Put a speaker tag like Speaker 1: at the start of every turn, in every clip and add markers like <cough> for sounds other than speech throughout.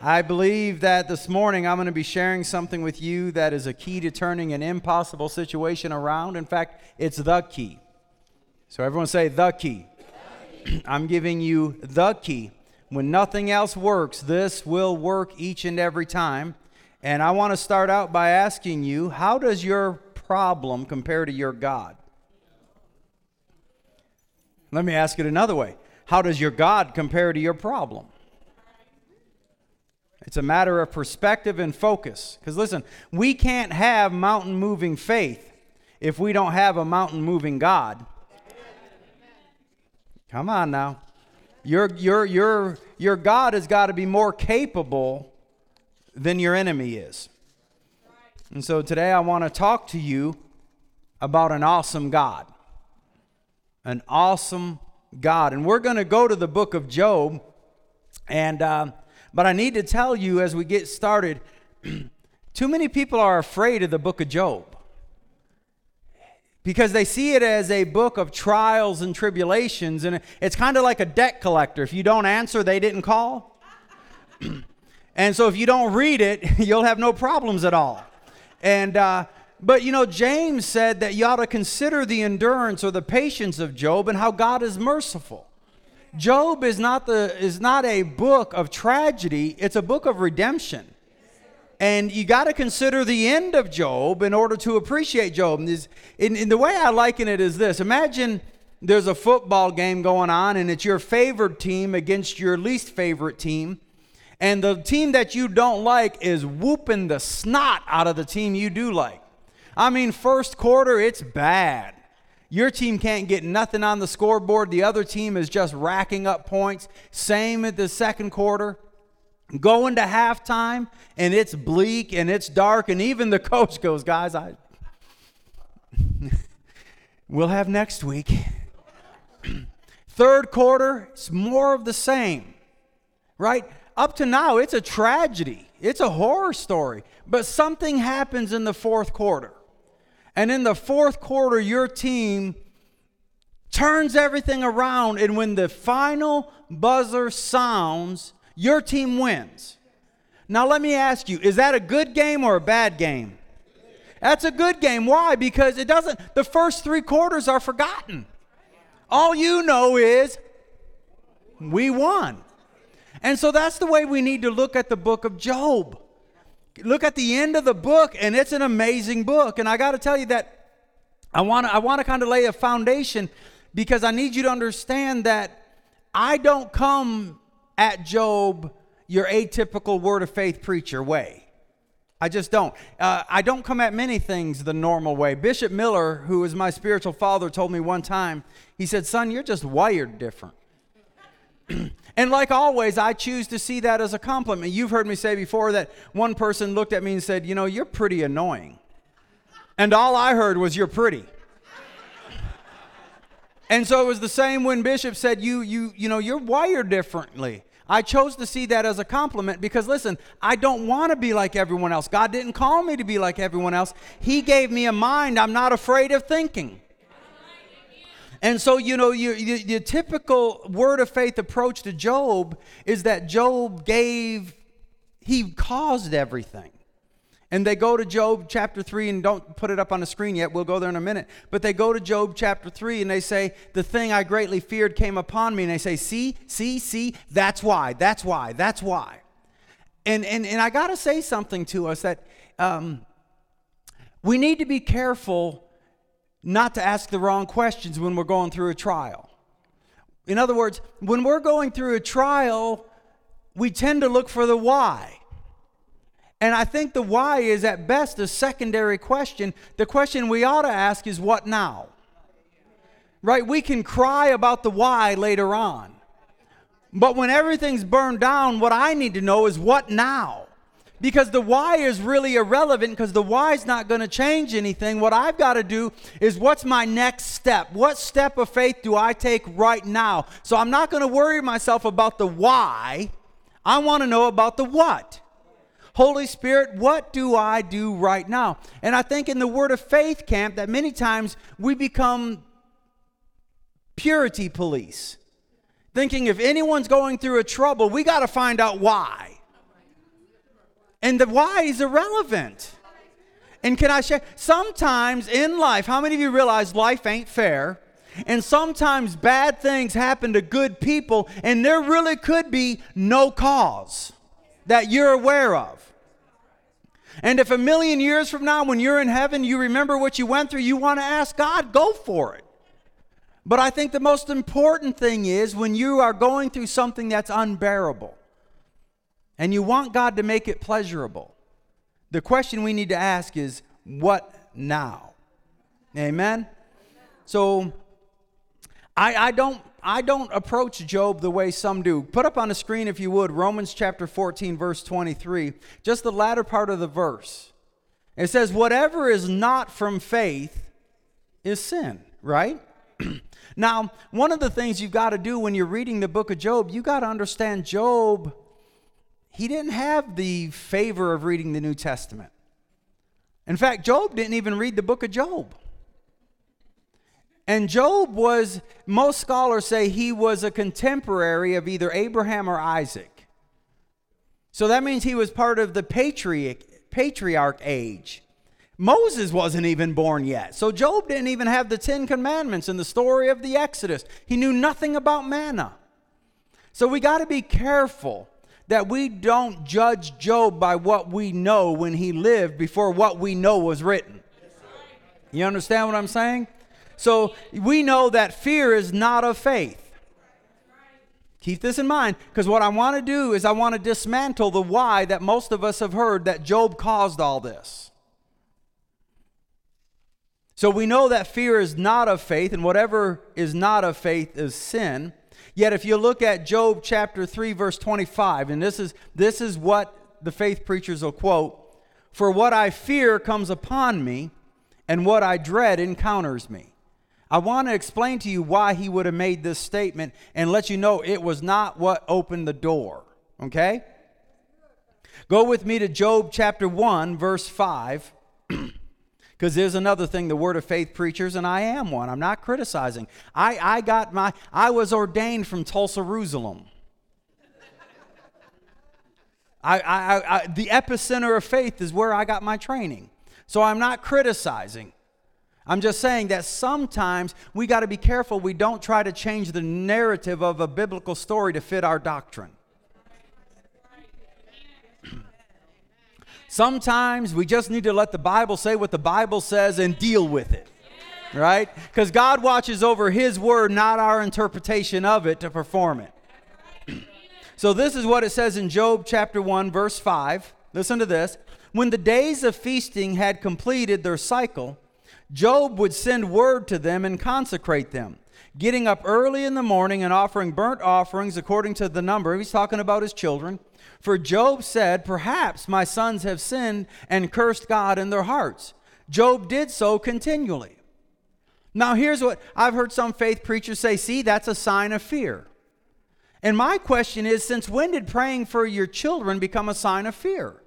Speaker 1: I believe that this morning I'm going to be sharing something with you that is a key to turning an impossible situation around. In fact, it's the key. So, everyone say, the key. <clears throat> I'm giving you the key. When nothing else works, this will work each and every time. And I want to start out by asking you, how does your problem compare to your God? Let me ask it another way. How does your God compare to your problem? It's a matter of perspective and focus. Because listen, we can't have mountain moving faith if we don't have a mountain moving God. Come on now. Your, your, your, your God has got to be more capable than your enemy is. And so today I want to talk to you about an awesome God. An awesome God. And we're going to go to the book of Job. And. Uh, but I need to tell you as we get started <clears throat> too many people are afraid of the book of Job because they see it as a book of trials and tribulations, and it's kind of like a debt collector. If you don't answer, they didn't call. <clears throat> and so if you don't read it, <laughs> you'll have no problems at all. And, uh, but you know, James said that you ought to consider the endurance or the patience of Job and how God is merciful. Job is not, the, is not a book of tragedy, it's a book of redemption. And you got to consider the end of Job in order to appreciate Job. And, in, the way I liken it is this Imagine there's a football game going on, and it's your favorite team against your least favorite team. And the team that you don't like is whooping the snot out of the team you do like. I mean, first quarter, it's bad. Your team can't get nothing on the scoreboard. The other team is just racking up points. Same at the second quarter. Going to halftime, and it's bleak and it's dark, and even the coach goes, Guys, I <laughs> we'll have next week. <clears throat> Third quarter, it's more of the same, right? Up to now, it's a tragedy, it's a horror story. But something happens in the fourth quarter. And in the fourth quarter, your team turns everything around. And when the final buzzer sounds, your team wins. Now, let me ask you is that a good game or a bad game? That's a good game. Why? Because it doesn't, the first three quarters are forgotten. All you know is we won. And so that's the way we need to look at the book of Job look at the end of the book, and it's an amazing book. And I got to tell you that I want to I want to kind of lay a foundation because I need you to understand that I don't come at Job your atypical word of faith preacher way. I just don't. Uh, I don't come at many things the normal way. Bishop Miller, who is my spiritual father, told me one time, he said, Son, you're just wired different. <clears throat> And like always, I choose to see that as a compliment. You've heard me say before that one person looked at me and said, You know, you're pretty annoying. And all I heard was, You're pretty. and so it was the same when Bishop said, You, you, you know, you're wired differently. I chose to see that as a compliment because, listen, I don't want to be like everyone else. God didn't call me to be like everyone else. He gave me a mind I'm not afraid of thinking. And so, you know, your, your, typical word of faith approach to Job is that Job gave, he caused everything. And they go to Job chapter 3, and don't put it up on the screen yet, we'll go there in a minute. But they go to Job chapter 3, and they say, The thing I greatly feared came upon me. And they say, See, see, see, that's why, that's why, that's why. And, and, and I got to say something to us that um, we need to be careful not to ask the wrong questions when we're going through a trial. In other words, when we're going through a trial, we tend to look for the why. And I think the why is at best a secondary question. The question we ought to ask is what now? Right? We can cry about the why later on. But when everything's burned down, what I need to know is what now? Because the why is really irrelevant because the why is not going to change anything. What I've got to do is what's my next step? What step of faith do I take right now? So I'm not going to worry myself about the why. I want to know about the what. Holy Spirit, what do I do right now? And I think in the Word of Faith camp that many times we become purity police, thinking if anyone's going through a trouble, we got to find out why. And the why is irrelevant. And can I share? Sometimes in life, how many of you realize life ain't fair? And sometimes bad things happen to good people, and there really could be no cause that you're aware of. And if a million years from now, when you're in heaven, you remember what you went through, you want to ask God, go for it. But I think the most important thing is when you are going through something that's unbearable and you want God to make it pleasurable, the question we need to ask is, what now? Amen? So I, I don't I don't approach Job the way some do. Put up on the screen, if you would, Romans chapter 14, verse 23, just the latter part of the verse. It says, Whatever is not from faith is sin, right? <clears throat> now, one of the things you've got to do when you're reading the book of Job, you got to understand Job, he didn't have the favor of reading the New Testament. In fact, Job didn't even read the book of Job. And Job was, most scholars say he was a contemporary of either Abraham or Isaac. So that means he was part of the patriarch, patriarch age. Moses wasn't even born yet. So Job didn't even have the Ten Commandments and the story of the Exodus. He knew nothing about manna. So we got to be careful that we don't judge Job by what we know when he lived before what we know was written. You understand what I'm saying? So we know that fear is not of faith. Keep this in mind because what I want to do is I want to dismantle the why that most of us have heard that Job caused all this. So we know that fear is not of faith, and whatever is not of faith is sin. Yet if you look at Job chapter 3 verse 25, and this is this is what the faith preachers will quote, for what I fear comes upon me, and what I dread encounters me. I want to explain to you why he would have made this statement and let you know it was not what opened the door. Okay? Go with me to Job chapter 1, verse 5. <clears throat> Because there's another thing, the word of faith preachers, and I am one. I'm not criticizing. I, I got my, I was ordained from Tulsa, Jerusalem. I, I, I, the epicenter of faith is where I got my training. So I'm not criticizing. I'm just saying that sometimes we got to be careful we don't try to change the narrative of a biblical story to fit our doctrine. Sometimes we just need to let the Bible say what the Bible says and deal with it. Right? Because God watches over His word, not our interpretation of it to perform it. <clears throat> so, this is what it says in Job chapter 1, verse 5. Listen to this. When the days of feasting had completed their cycle, Job would send word to them and consecrate them, getting up early in the morning and offering burnt offerings according to the number. He's talking about his children. For Job said, Perhaps my sons have sinned and cursed God in their hearts. Job did so continually. Now, here's what I've heard some faith preachers say see, that's a sign of fear. And my question is since when did praying for your children become a sign of fear?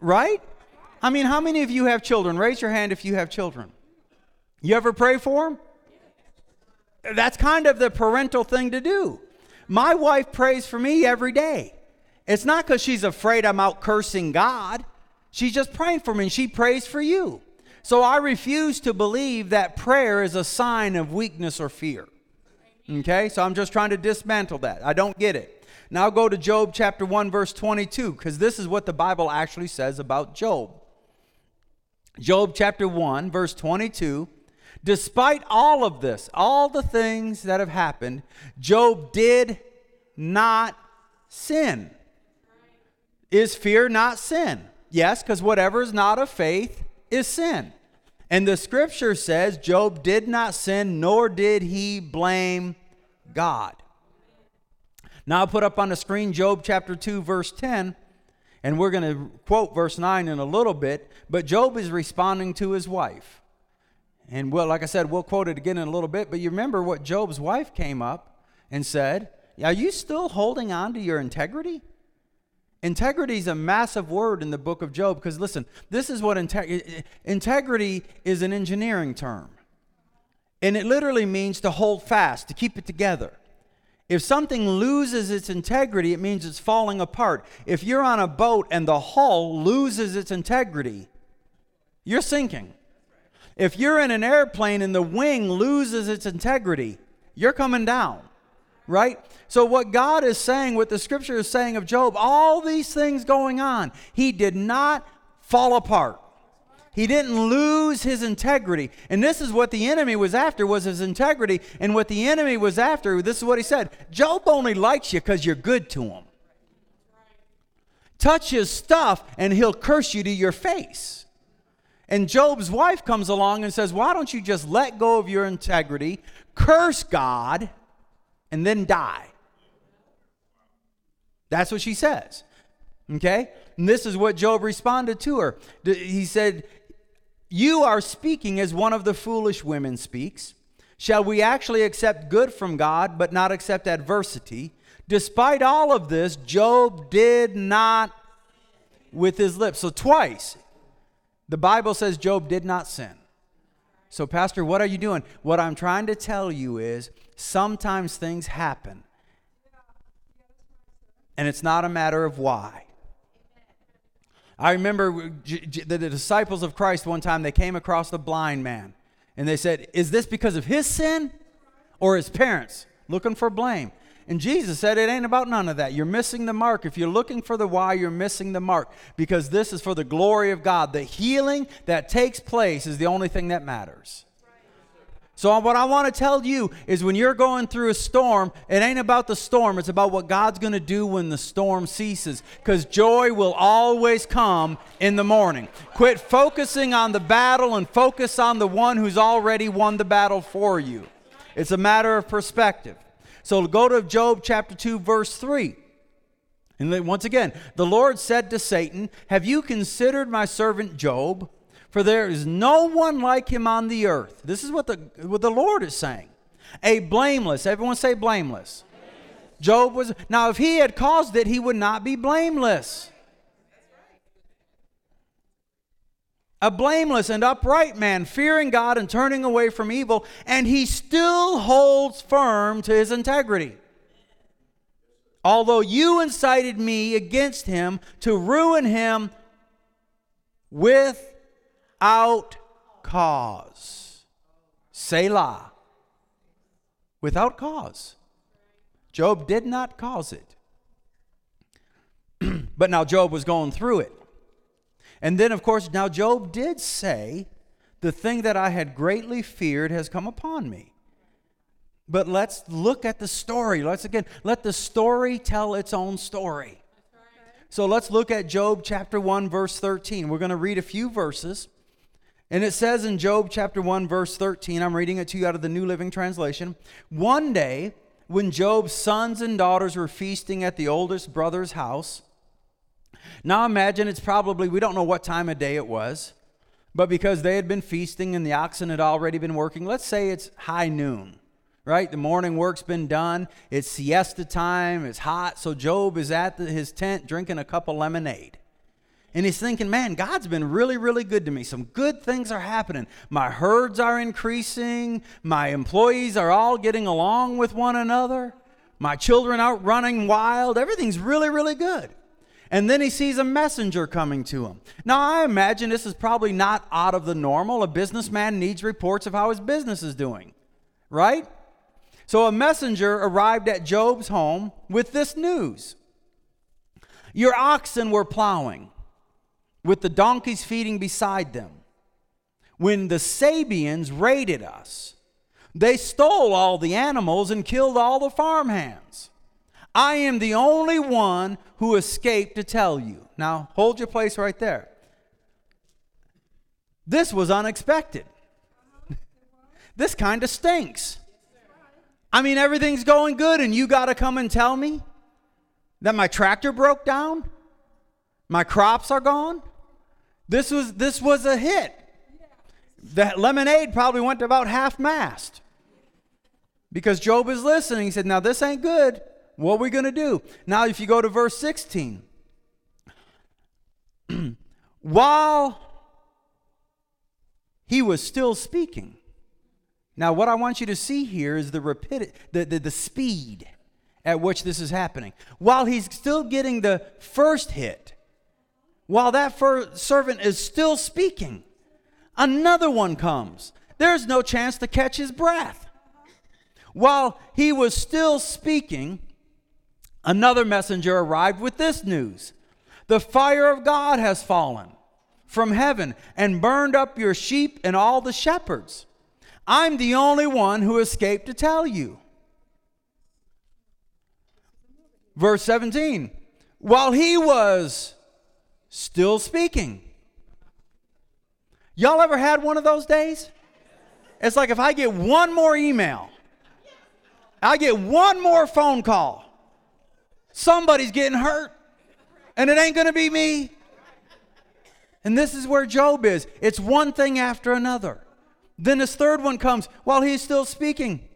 Speaker 1: Right? I mean, how many of you have children? Raise your hand if you have children. You ever pray for them? That's kind of the parental thing to do. My wife prays for me every day. It's not because she's afraid I'm out cursing God. She's just praying for me and she prays for you. So I refuse to believe that prayer is a sign of weakness or fear. Okay? So I'm just trying to dismantle that. I don't get it. Now go to Job chapter 1, verse 22, because this is what the Bible actually says about Job. Job chapter 1, verse 22. Despite all of this, all the things that have happened, Job did not sin. Is fear not sin? Yes, because whatever is not of faith is sin. And the scripture says Job did not sin, nor did he blame God. Now I'll put up on the screen Job chapter 2, verse 10. And we're going to quote verse 9 in a little bit, but Job is responding to his wife. And well, like I said, we'll quote it again in a little bit, but you remember what Job's wife came up and said, Are you still holding on to your integrity? Integrity is a massive word in the book of Job because listen, this is what integ- integrity is an engineering term. And it literally means to hold fast, to keep it together. If something loses its integrity, it means it's falling apart. If you're on a boat and the hull loses its integrity, you're sinking. If you're in an airplane and the wing loses its integrity, you're coming down, right? So, what God is saying, what the scripture is saying of Job, all these things going on, he did not fall apart. He didn't lose his integrity. And this is what the enemy was after was his integrity. And what the enemy was after, this is what he said. Job only likes you because you're good to him. Touch his stuff and he'll curse you to your face. And Job's wife comes along and says, Why don't you just let go of your integrity, curse God, and then die? That's what she says. Okay? And this is what Job responded to her. He said, you are speaking as one of the foolish women speaks. Shall we actually accept good from God, but not accept adversity? Despite all of this, Job did not with his lips. So, twice, the Bible says Job did not sin. So, Pastor, what are you doing? What I'm trying to tell you is sometimes things happen, and it's not a matter of why. I remember the disciples of Christ one time, they came across the blind man and they said, Is this because of his sin or his parents? Looking for blame. And Jesus said, It ain't about none of that. You're missing the mark. If you're looking for the why, you're missing the mark because this is for the glory of God. The healing that takes place is the only thing that matters. So, what I want to tell you is when you're going through a storm, it ain't about the storm, it's about what God's going to do when the storm ceases. Because joy will always come in the morning. Quit focusing on the battle and focus on the one who's already won the battle for you. It's a matter of perspective. So, go to Job chapter 2, verse 3. And then once again, the Lord said to Satan, Have you considered my servant Job? For there is no one like him on the earth. This is what the, what the Lord is saying. A blameless, everyone say blameless. blameless. Job was, now if he had caused it, he would not be blameless. A blameless and upright man, fearing God and turning away from evil, and he still holds firm to his integrity. Although you incited me against him to ruin him without cause. Selah. Without cause. Job did not cause it. <clears throat> but now Job was going through it. And then, of course, now Job did say, The thing that I had greatly feared has come upon me. But let's look at the story. Let's again, let the story tell its own story. So let's look at Job chapter 1, verse 13. We're going to read a few verses. And it says in Job chapter 1, verse 13, I'm reading it to you out of the New Living Translation. One day, when Job's sons and daughters were feasting at the oldest brother's house, now imagine it's probably, we don't know what time of day it was, but because they had been feasting and the oxen had already been working, let's say it's high noon, right? The morning work's been done, it's siesta time, it's hot, so Job is at the, his tent drinking a cup of lemonade. And he's thinking, man, God's been really, really good to me. Some good things are happening. My herds are increasing. My employees are all getting along with one another. My children out running wild. Everything's really, really good. And then he sees a messenger coming to him. Now, I imagine this is probably not out of the normal. A businessman needs reports of how his business is doing, right? So a messenger arrived at Job's home with this news Your oxen were plowing with the donkeys feeding beside them. When the Sabeans raided us, they stole all the animals and killed all the farmhands. I am the only one who escaped to tell you. Now, hold your place right there. This was unexpected. <laughs> this kind of stinks. I mean, everything's going good, and you got to come and tell me that my tractor broke down? My crops are gone? This was this was a hit. That lemonade probably went to about half mast. Because Job is listening. He said, Now this ain't good. What are we going to do? Now, if you go to verse 16, <clears throat> while he was still speaking, now what I want you to see here is the rapidity, the, the, the speed. at which this is happening. While he's still getting the first hit, while that first servant is still speaking, another one comes. There's no chance to catch his breath. While he was still speaking, another messenger arrived with this news The fire of God has fallen from heaven and burned up your sheep and all the shepherds. I'm the only one who escaped to tell you. Verse 17 While he was still speaking, y'all ever had one of those days? It's like if I get one more email, I get one more phone call, somebody's getting hurt, and it ain't gonna be me. And this is where Job is. It's one thing after another. Then his third one comes while he's still speaking.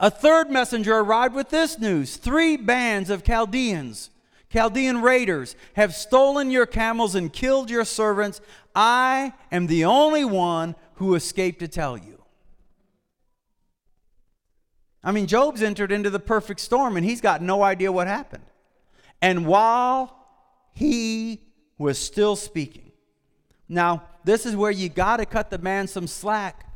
Speaker 1: A third messenger arrived with this news Three bands of Chaldeans, Chaldean raiders, have stolen your camels and killed your servants. I am the only one who escaped to tell you. I mean, Job's entered into the perfect storm and he's got no idea what happened. And while he was still speaking, now, this is where you got to cut the man some slack.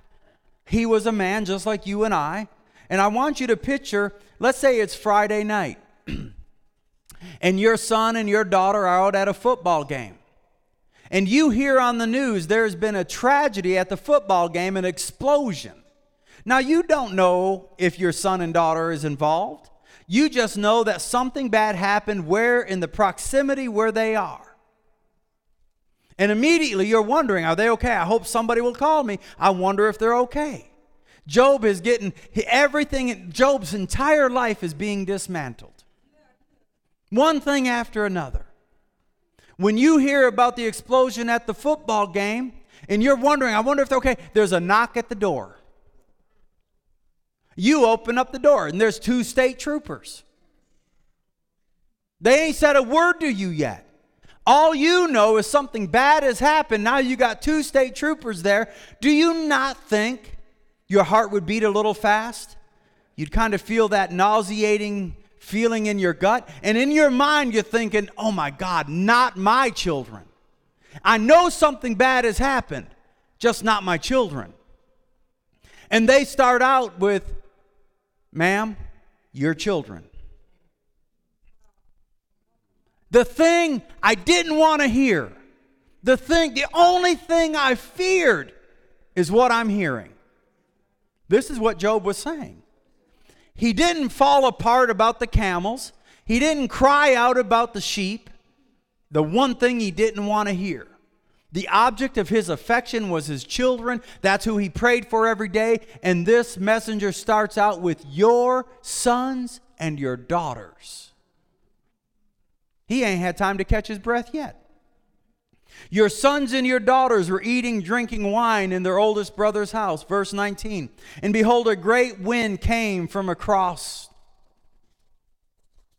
Speaker 1: He was a man just like you and I. And I want you to picture, let's say it's Friday night, <clears throat> and your son and your daughter are out at a football game. And you hear on the news there's been a tragedy at the football game, an explosion. Now, you don't know if your son and daughter is involved. You just know that something bad happened where in the proximity where they are. And immediately you're wondering, are they okay? I hope somebody will call me. I wonder if they're okay. Job is getting everything, Job's entire life is being dismantled. One thing after another. When you hear about the explosion at the football game and you're wondering, I wonder if they're okay, there's a knock at the door. You open up the door and there's two state troopers. They ain't said a word to you yet. All you know is something bad has happened. Now you got two state troopers there. Do you not think your heart would beat a little fast? You'd kind of feel that nauseating feeling in your gut. And in your mind, you're thinking, oh my God, not my children. I know something bad has happened, just not my children. And they start out with, ma'am, your children. The thing I didn't want to hear, the thing, the only thing I feared is what I'm hearing. This is what Job was saying. He didn't fall apart about the camels, he didn't cry out about the sheep. The one thing he didn't want to hear. The object of his affection was his children. That's who he prayed for every day. And this messenger starts out with your sons and your daughters. He ain't had time to catch his breath yet. Your sons and your daughters were eating, drinking wine in their oldest brother's house. Verse 19. And behold, a great wind came from across.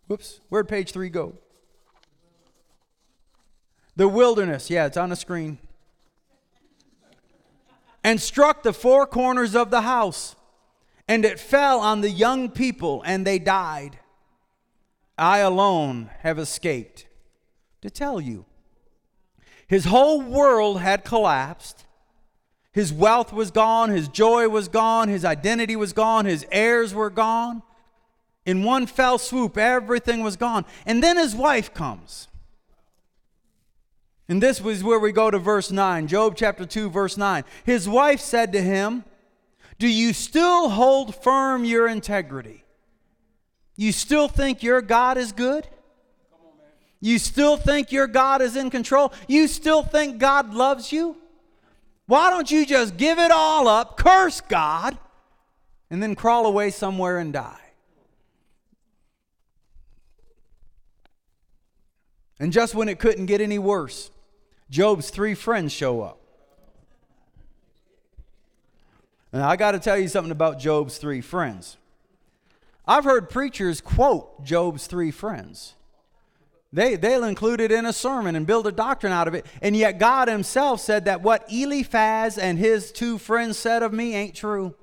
Speaker 1: Whoops, where'd page three go? The wilderness. Yeah, it's on the screen. And struck the four corners of the house. And it fell on the young people, and they died. I alone have escaped to tell you. His whole world had collapsed. His wealth was gone, his joy was gone, his identity was gone, his heirs were gone. In one fell swoop, everything was gone. And then his wife comes. And this was where we go to verse 9, Job chapter 2, verse 9. His wife said to him, Do you still hold firm your integrity? You still think your God is good? You still think your God is in control? You still think God loves you? Why don't you just give it all up, curse God, and then crawl away somewhere and die? And just when it couldn't get any worse, Job's three friends show up. And I got to tell you something about Job's three friends. I've heard preachers quote Job's three friends. They, they'll include it in a sermon and build a doctrine out of it. And yet, God Himself said that what Eliphaz and his two friends said of me ain't true.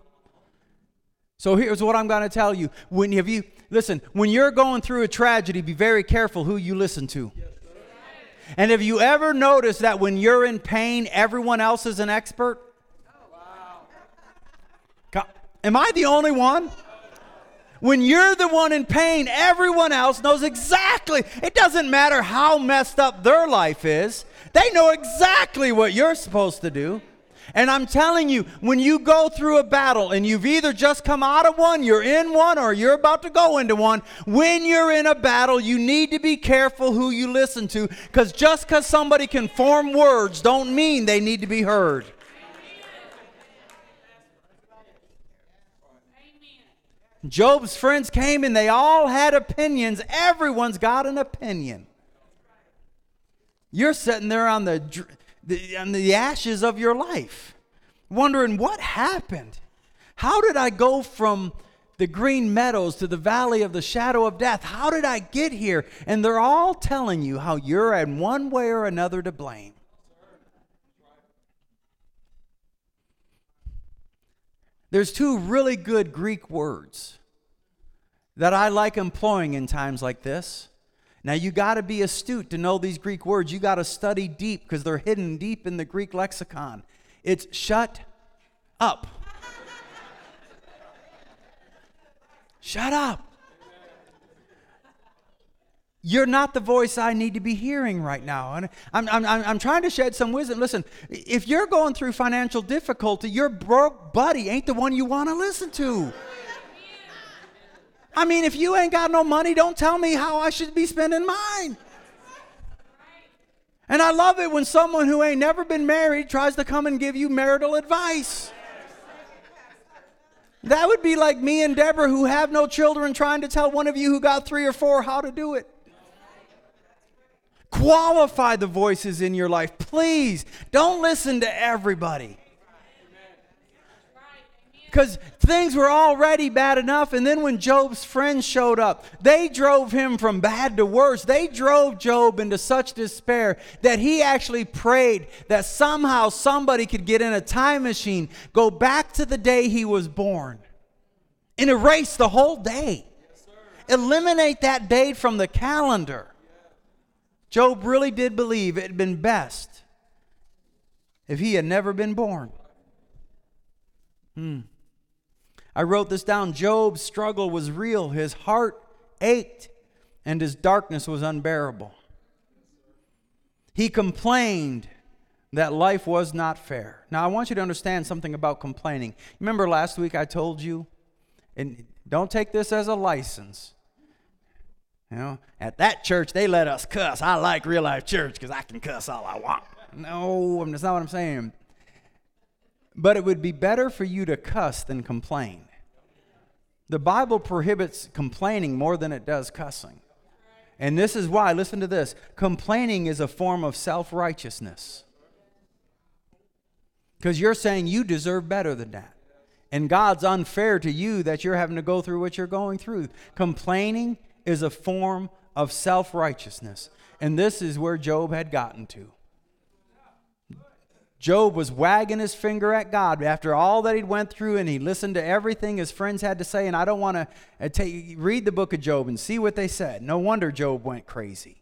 Speaker 1: So here's what I'm going to tell you. When have you listen, when you're going through a tragedy, be very careful who you listen to. And have you ever noticed that when you're in pain, everyone else is an expert? Oh, wow! Am I the only one? When you're the one in pain, everyone else knows exactly. It doesn't matter how messed up their life is, they know exactly what you're supposed to do. And I'm telling you, when you go through a battle and you've either just come out of one, you're in one, or you're about to go into one, when you're in a battle, you need to be careful who you listen to because just because somebody can form words don't mean they need to be heard. Job's friends came and they all had opinions. Everyone's got an opinion. You're sitting there on the the, on the ashes of your life, wondering what happened. How did I go from the green meadows to the valley of the shadow of death? How did I get here? And they're all telling you how you're in one way or another to blame. There's two really good Greek words that I like employing in times like this. Now, you got to be astute to know these Greek words. You got to study deep because they're hidden deep in the Greek lexicon. It's shut up. shut up. You're not the voice I need to be hearing right now. And I'm, I'm, I'm trying to shed some wisdom. Listen, if you're going through financial difficulty, your broke buddy ain't the one you want to listen to. I mean, if you ain't got no money, don't tell me how I should be spending mine. And I love it when someone who ain't never been married tries to come and give you marital advice. That would be like me and Deborah, who have no children, trying to tell one of you who got three or four how to do it. Qualify the voices in your life. Please don't listen to everybody because things were already bad enough. And then when Job's friends showed up, they drove him from bad to worse. They drove Job into such despair that he actually prayed that somehow somebody could get in a time machine, go back to the day he was born, and erase the whole day. Eliminate that date from the calendar. Job really did believe it had been best if he had never been born. Hmm. I wrote this down. Job's struggle was real. His heart ached, and his darkness was unbearable. He complained that life was not fair. Now, I want you to understand something about complaining. Remember last week I told you, and don't take this as a license. You know, at that church, they let us cuss. I like real life church because I can cuss all I want. No, that's not what I'm saying. But it would be better for you to cuss than complain. The Bible prohibits complaining more than it does cussing. And this is why, listen to this complaining is a form of self righteousness. Because you're saying you deserve better than that. And God's unfair to you that you're having to go through what you're going through. Complaining is a form of self righteousness. And this is where Job had gotten to. Job was wagging his finger at God after all that he'd went through and he listened to everything his friends had to say and I don't want to uh, read the book of Job and see what they said. No wonder Job went crazy.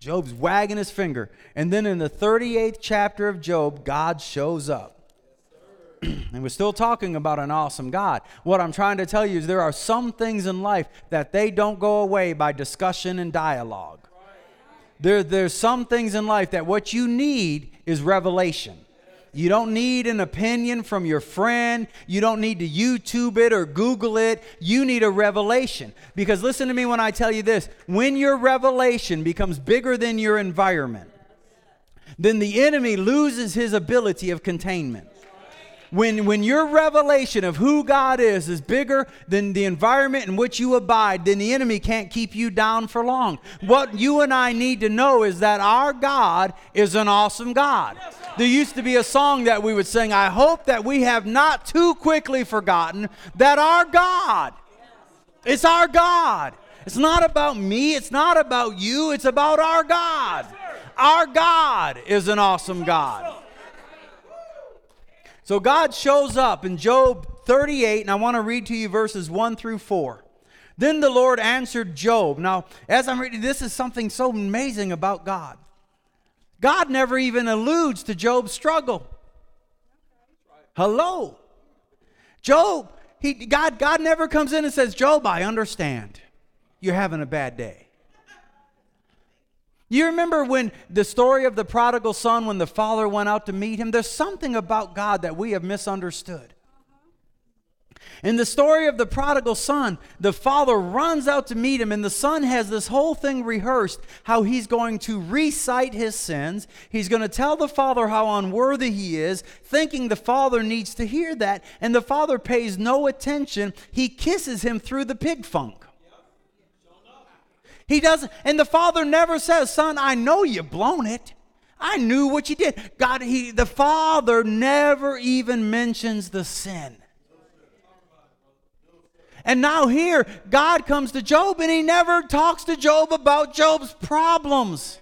Speaker 1: Job's wagging his finger. And then in the 38th chapter of Job, God shows up. <clears throat> and we're still talking about an awesome God. What I'm trying to tell you is there are some things in life that they don't go away by discussion and dialogue. There, there's some things in life that what you need is revelation. You don't need an opinion from your friend. You don't need to YouTube it or Google it. You need a revelation. Because listen to me when I tell you this when your revelation becomes bigger than your environment, then the enemy loses his ability of containment. When, when your revelation of who God is is bigger than the environment in which you abide, then the enemy can't keep you down for long. What you and I need to know is that our God is an awesome God. There used to be a song that we would sing, I hope that we have not too quickly forgotten that our God, it's our God. It's not about me, it's not about you, it's about our God. Our God is an awesome God. So God shows up in Job 38, and I want to read to you verses 1 through 4. Then the Lord answered Job. Now, as I'm reading, this is something so amazing about God. God never even alludes to Job's struggle. Hello. Job, he, God, God never comes in and says, Job, I understand. You're having a bad day. You remember when the story of the prodigal son, when the father went out to meet him? There's something about God that we have misunderstood. In the story of the prodigal son, the father runs out to meet him, and the son has this whole thing rehearsed how he's going to recite his sins. He's going to tell the father how unworthy he is, thinking the father needs to hear that, and the father pays no attention. He kisses him through the pig funk. He doesn't, and the father never says, Son, I know you've blown it. I knew what you did. God, he, the father never even mentions the sin. And now here, God comes to Job and he never talks to Job about Job's problems.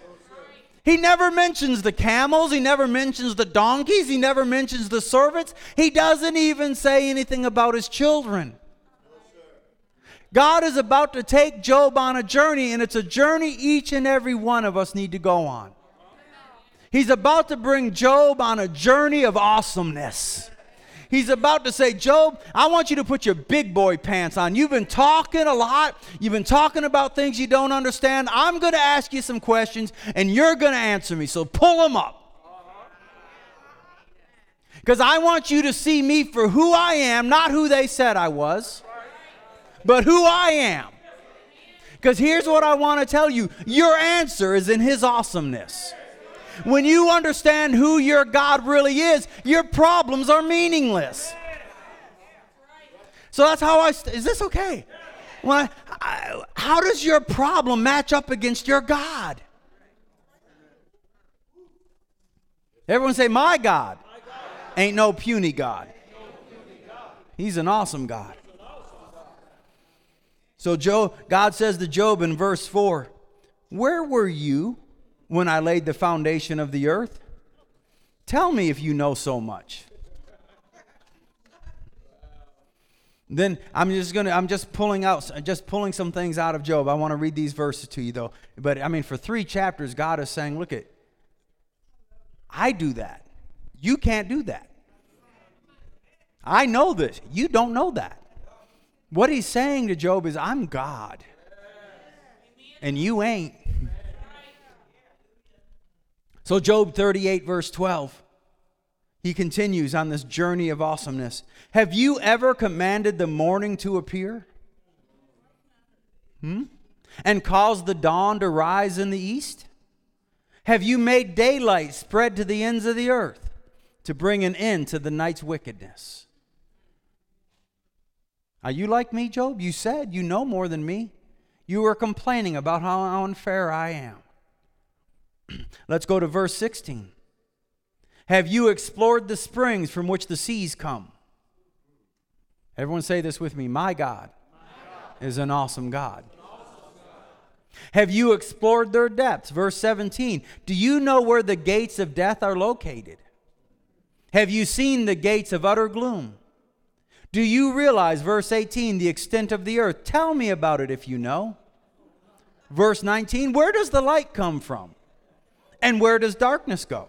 Speaker 1: He never mentions the camels. He never mentions the donkeys. He never mentions the servants. He doesn't even say anything about his children. God is about to take Job on a journey, and it's a journey each and every one of us need to go on. He's about to bring Job on a journey of awesomeness. He's about to say, Job, I want you to put your big boy pants on. You've been talking a lot. You've been talking about things you don't understand. I'm going to ask you some questions, and you're going to answer me. So pull them up. Because I want you to see me for who I am, not who they said I was, but who I am. Because here's what I want to tell you your answer is in His awesomeness. When you understand who your God really is, your problems are meaningless. So that's how I. St- is this okay? I, I, how does your problem match up against your God? Everyone say, My God, ain't no puny God. He's an awesome God. So Job, God says to Job in verse 4, Where were you when I laid the foundation of the earth? Tell me if you know so much. Then I'm just gonna I'm just pulling out just pulling some things out of Job. I want to read these verses to you though. But I mean for three chapters, God is saying, look at I do that. You can't do that. I know this. You don't know that. What he's saying to Job is, I'm God. And you ain't. So, Job 38, verse 12, he continues on this journey of awesomeness. Have you ever commanded the morning to appear? Hmm? And caused the dawn to rise in the east? Have you made daylight spread to the ends of the earth to bring an end to the night's wickedness? Are you like me, Job? You said you know more than me. You were complaining about how unfair I am. <clears throat> Let's go to verse 16. Have you explored the springs from which the seas come? Everyone say this with me My God, My God. is an awesome God. Have you explored their depths? Verse 17. Do you know where the gates of death are located? Have you seen the gates of utter gloom? Do you realize, verse 18, the extent of the earth? Tell me about it if you know. Verse 19, where does the light come from? And where does darkness go?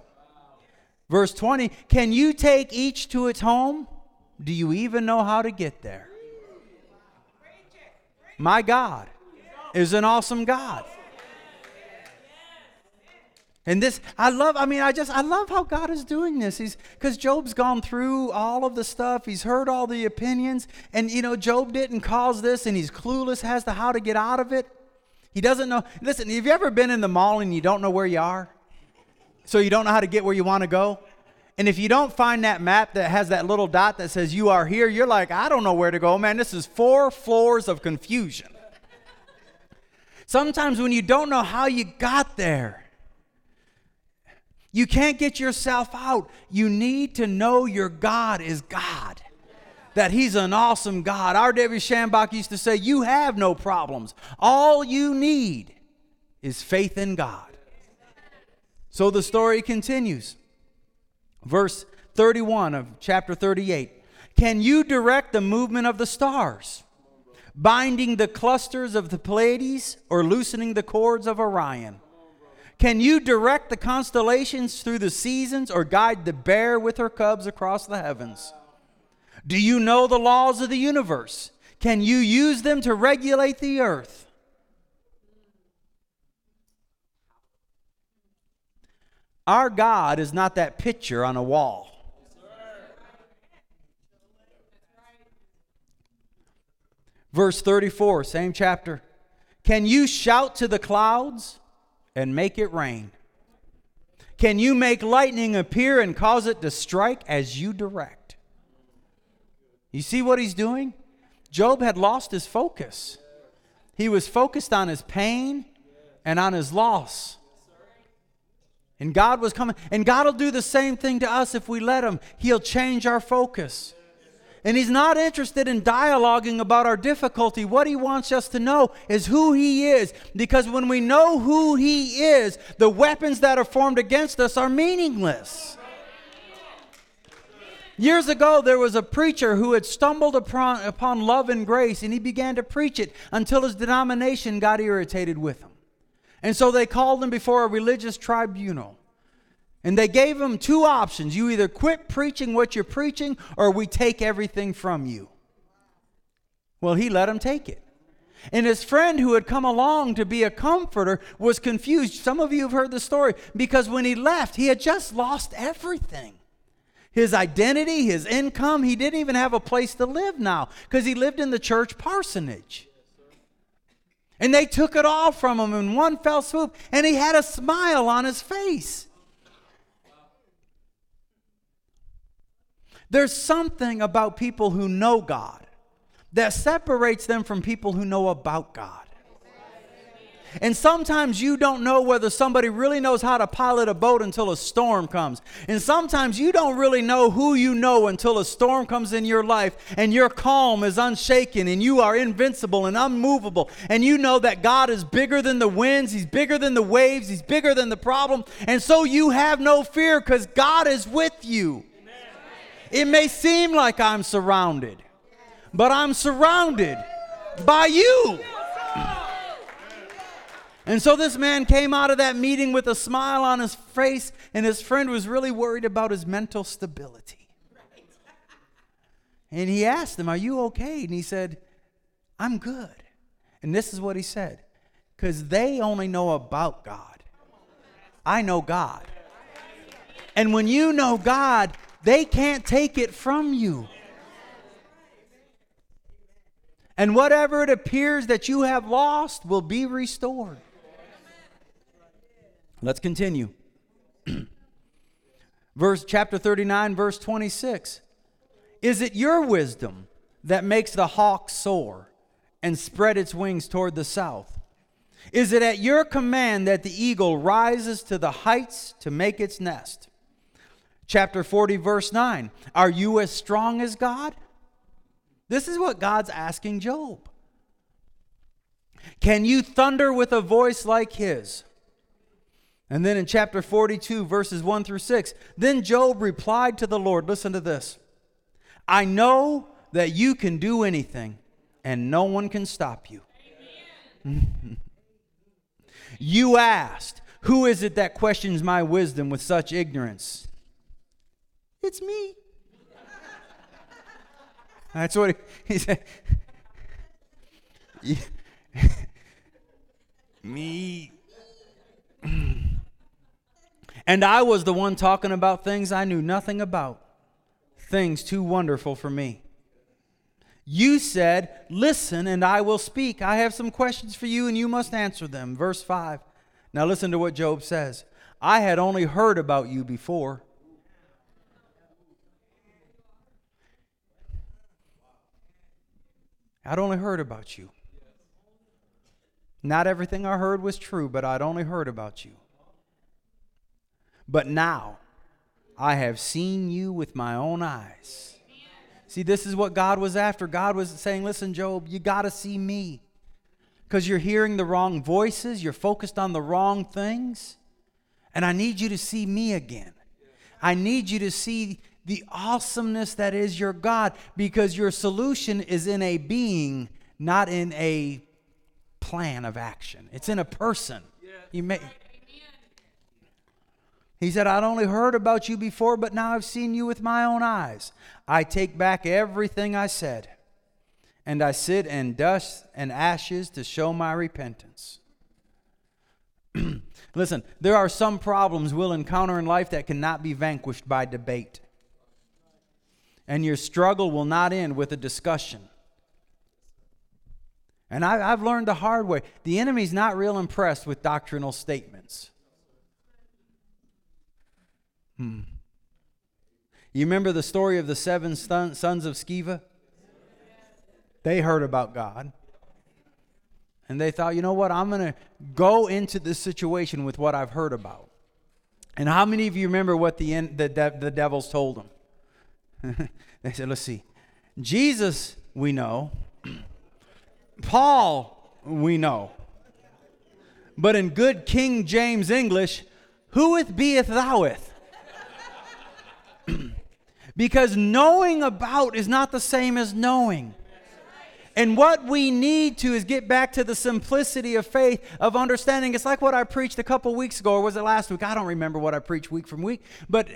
Speaker 1: Verse 20 Can you take each to its home? Do you even know how to get there? My God is an awesome God. And this, I love, I mean, I just, I love how God is doing this. He's, because Job's gone through all of the stuff, he's heard all the opinions, and, you know, Job didn't cause this, and he's clueless as to how to get out of it. He doesn't know. Listen, have you ever been in the mall and you don't know where you are? so you don't know how to get where you want to go. And if you don't find that map that has that little dot that says you are here, you're like, I don't know where to go, man. This is four floors of confusion. Sometimes when you don't know how you got there, you can't get yourself out. You need to know your God is God, that He's an awesome God. Our R.W. Schambach used to say, You have no problems. All you need is faith in God. So the story continues. Verse 31 of chapter 38. Can you direct the movement of the stars, binding the clusters of the Pleiades or loosening the cords of Orion? Can you direct the constellations through the seasons or guide the bear with her cubs across the heavens? Do you know the laws of the universe? Can you use them to regulate the earth? Our God is not that picture on a wall. Verse 34, same chapter. Can you shout to the clouds and make it rain? Can you make lightning appear and cause it to strike as you direct? You see what he's doing? Job had lost his focus. He was focused on his pain and on his loss. And God was coming. And God will do the same thing to us if we let Him. He'll change our focus. And He's not interested in dialoguing about our difficulty. What He wants us to know is who He is. Because when we know who He is, the weapons that are formed against us are meaningless. Years ago, there was a preacher who had stumbled upon, upon love and grace, and he began to preach it until his denomination got irritated with him. And so they called him before a religious tribunal. And they gave him two options you either quit preaching what you're preaching, or we take everything from you. Well, he let him take it. And his friend who had come along to be a comforter was confused. Some of you have heard the story because when he left, he had just lost everything his identity, his income. He didn't even have a place to live now because he lived in the church parsonage. And they took it all from him in one fell swoop, and he had a smile on his face. There's something about people who know God that separates them from people who know about God. And sometimes you don't know whether somebody really knows how to pilot a boat until a storm comes. And sometimes you don't really know who you know until a storm comes in your life and your calm is unshaken and you are invincible and unmovable. And you know that God is bigger than the winds, He's bigger than the waves, He's bigger than the problem. And so you have no fear because God is with you. It may seem like I'm surrounded, but I'm surrounded by you. And so this man came out of that meeting with a smile on his face, and his friend was really worried about his mental stability. And he asked him, Are you okay? And he said, I'm good. And this is what he said because they only know about God. I know God. And when you know God, they can't take it from you. And whatever it appears that you have lost will be restored. Let's continue. <clears throat> verse chapter 39 verse 26. Is it your wisdom that makes the hawk soar and spread its wings toward the south? Is it at your command that the eagle rises to the heights to make its nest? Chapter 40, verse 9. Are you as strong as God? This is what God's asking Job. Can you thunder with a voice like his? And then in chapter 42, verses 1 through 6, then Job replied to the Lord, listen to this I know that you can do anything, and no one can stop you. <laughs> you asked, Who is it that questions my wisdom with such ignorance? It's me. That's what he, he <laughs> said. <laughs> me. <clears throat> And I was the one talking about things I knew nothing about, things too wonderful for me. You said, Listen, and I will speak. I have some questions for you, and you must answer them. Verse 5. Now, listen to what Job says I had only heard about you before. I'd only heard about you. Not everything I heard was true, but I'd only heard about you. But now I have seen you with my own eyes. See, this is what God was after. God was saying, Listen, Job, you got to see me. Because you're hearing the wrong voices, you're focused on the wrong things. And I need you to see me again. I need you to see the awesomeness that is your God because your solution is in a being, not in a plan of action. It's in a person. You may he said, I'd only heard about you before, but now I've seen you with my own eyes. I take back everything I said, and I sit in dust and ashes to show my repentance. <clears throat> Listen, there are some problems we'll encounter in life that cannot be vanquished by debate. And your struggle will not end with a discussion. And I, have learned the hard way the enemy's not real impressed with doctrinal statements. Hmm. You remember the story of the seven sons of Sceva? They heard about God. And they thought, you know what? I'm going to go into this situation with what I've heard about. And how many of you remember what the, the, the devils told them? <laughs> they said, let's see. Jesus, we know. Paul, we know. But in good King James English, whoeth beeth thoueth? <clears throat> because knowing about is not the same as knowing. And what we need to is get back to the simplicity of faith, of understanding. It's like what I preached a couple weeks ago, or was it last week? I don't remember what I preached week from week. But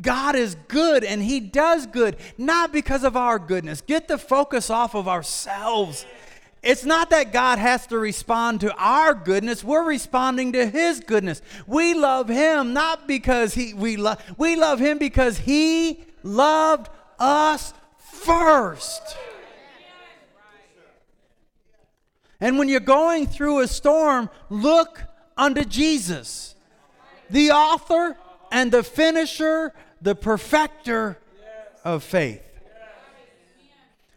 Speaker 1: God is good and He does good, not because of our goodness. Get the focus off of ourselves. It's not that God has to respond to our goodness. We're responding to his goodness. We love him not because he we love we love him because he loved us first. And when you're going through a storm, look unto Jesus, the author and the finisher, the perfecter of faith.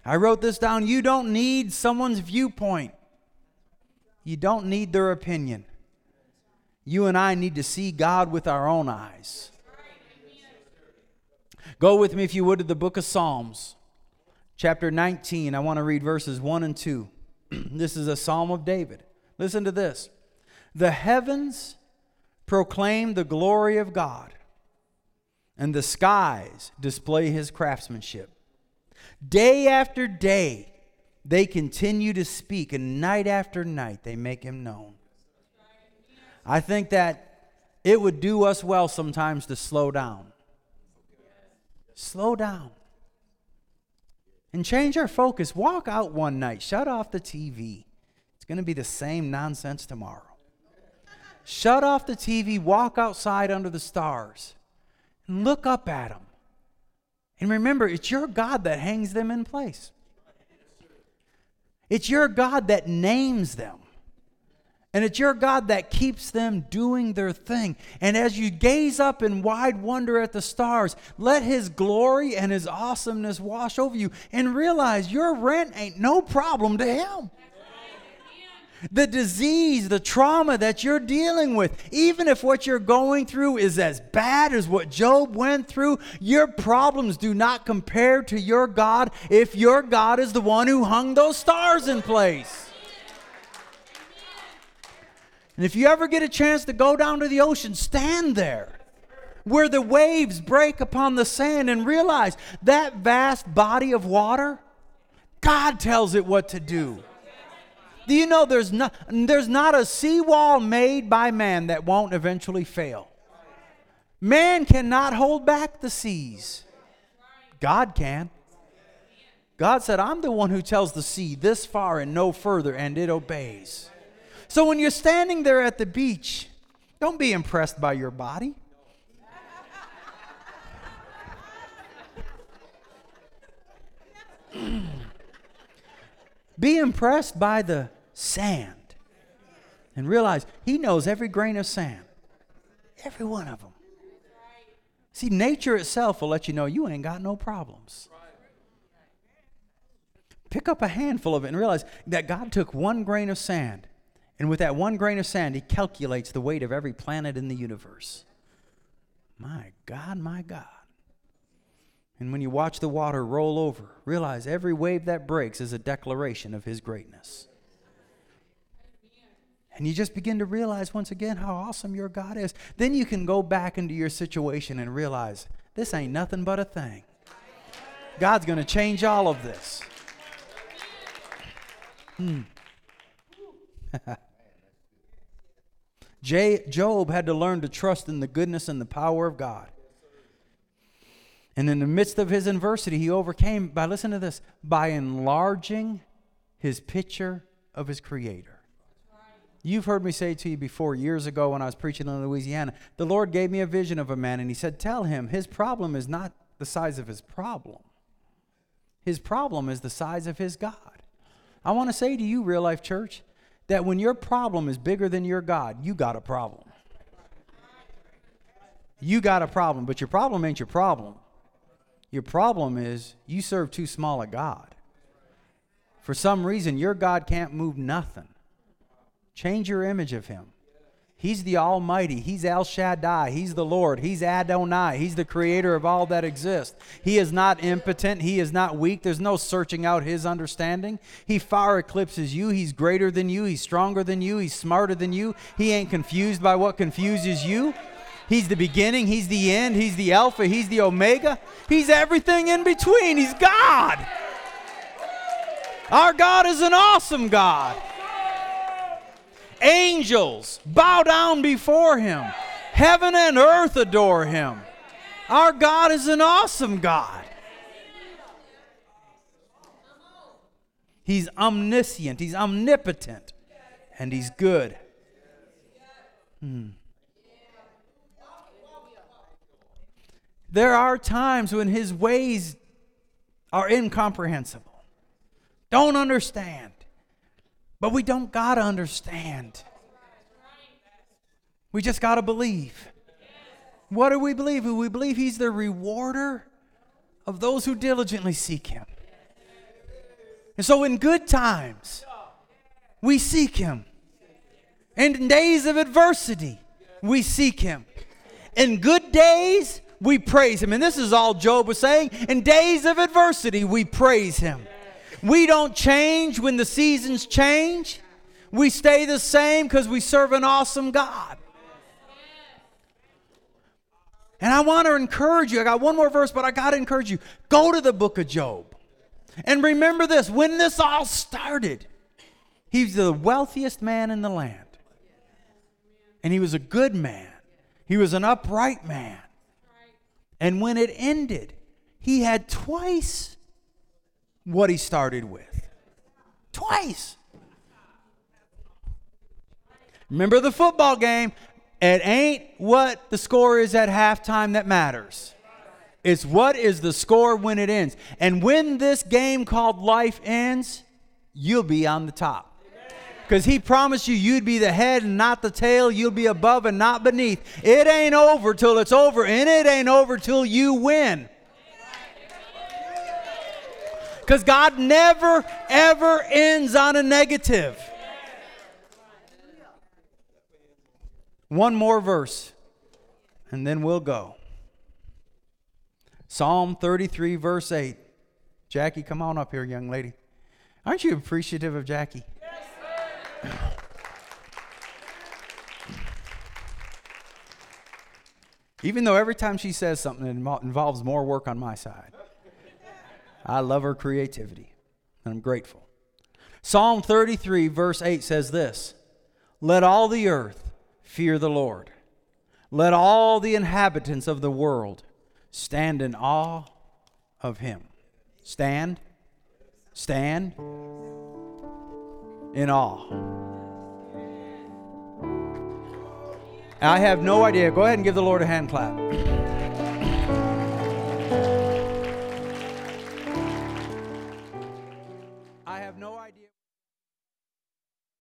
Speaker 1: I wrote this down. You don't need someone's viewpoint, you don't need their opinion. You and I need to see God with our own eyes. Go with me, if you would, to the book of Psalms, chapter 19. I want to read verses 1 and 2. <clears throat> this is a psalm of David. Listen to this The heavens proclaim the glory of God, and the skies display his craftsmanship. Day after day, they continue to speak, and night after night, they make him known. I think that it would do us well sometimes to slow down. Slow down. And change our focus. Walk out one night, shut off the TV. It's going to be the same nonsense tomorrow. Shut off the TV, walk outside under the stars, and look up at them. And remember, it's your God that hangs them in place. It's your God that names them. And it's your God that keeps them doing their thing. And as you gaze up in wide wonder at the stars, let His glory and His awesomeness wash over you and realize your rent ain't no problem to Him the disease, the trauma that you're dealing with, even if what you're going through is as bad as what Job went through, your problems do not compare to your God if your God is the one who hung those stars in place. And if you ever get a chance to go down to the ocean, stand there where the waves break upon the sand and realize that vast body of water, God tells it what to do. Do you know there's not, there's not a seawall made by man that won't eventually fail? Man cannot hold back the seas. God can. God said, I'm the one who tells the sea this far and no further, and it obeys. So when you're standing there at the beach, don't be impressed by your body. <clears throat> Be impressed by the sand and realize He knows every grain of sand, every one of them. See, nature itself will let you know you ain't got no problems. Pick up a handful of it and realize that God took one grain of sand, and with that one grain of sand, He calculates the weight of every planet in the universe. My God, my God. And when you watch the water roll over, realize every wave that breaks is a declaration of His greatness. And you just begin to realize once again how awesome your God is. Then you can go back into your situation and realize this ain't nothing but a thing. God's going to change all of this. Hmm. <laughs> Job had to learn to trust in the goodness and the power of God. And in the midst of his adversity, he overcame by, listen to this, by enlarging his picture of his Creator. You've heard me say to you before, years ago when I was preaching in Louisiana, the Lord gave me a vision of a man, and He said, Tell him his problem is not the size of his problem, his problem is the size of his God. I want to say to you, real life church, that when your problem is bigger than your God, you got a problem. You got a problem, but your problem ain't your problem. Your problem is you serve too small a God. For some reason, your God can't move nothing. Change your image of him. He's the Almighty. He's El Shaddai. He's the Lord. He's Adonai. He's the creator of all that exists. He is not impotent. He is not weak. There's no searching out his understanding. He far eclipses you. He's greater than you. He's stronger than you. He's smarter than you. He ain't confused by what confuses you. He's the beginning. He's the end. He's the Alpha. He's the Omega. He's everything in between. He's God. Our God is an awesome God. Angels bow down before him. Heaven and earth adore him. Our God is an awesome God. He's omniscient, he's omnipotent, and he's good. Hmm. There are times when his ways are incomprehensible. Don't understand. But we don't got to understand. We just got to believe. What do we believe? We believe He's the rewarder of those who diligently seek Him. And so, in good times, we seek Him. And in days of adversity, we seek Him. In good days, we praise Him. And this is all Job was saying. In days of adversity, we praise Him. We don't change when the seasons change. We stay the same because we serve an awesome God. And I want to encourage you. I got one more verse, but I got to encourage you. Go to the book of Job. And remember this when this all started, he's the wealthiest man in the land. And he was a good man, he was an upright man. And when it ended, he had twice what he started with. Twice. Remember the football game? It ain't what the score is at halftime that matters. It's what is the score when it ends. And when this game called life ends, you'll be on the top. Because he promised you you'd be the head and not the tail. You'll be above and not beneath. It ain't over till it's over, and it ain't over till you win. Because God never, ever ends on a negative. One more verse, and then we'll go. Psalm 33, verse 8. Jackie, come on up here, young lady. Aren't you appreciative of Jackie? Yes, Even though every time she says something, it involves more work on my side. I love her creativity, and I'm grateful. Psalm 33, verse 8 says this Let all the earth fear the Lord, let all the inhabitants of the world stand in awe of him. Stand, stand in awe. I have no idea. Go ahead and give the Lord a hand clap.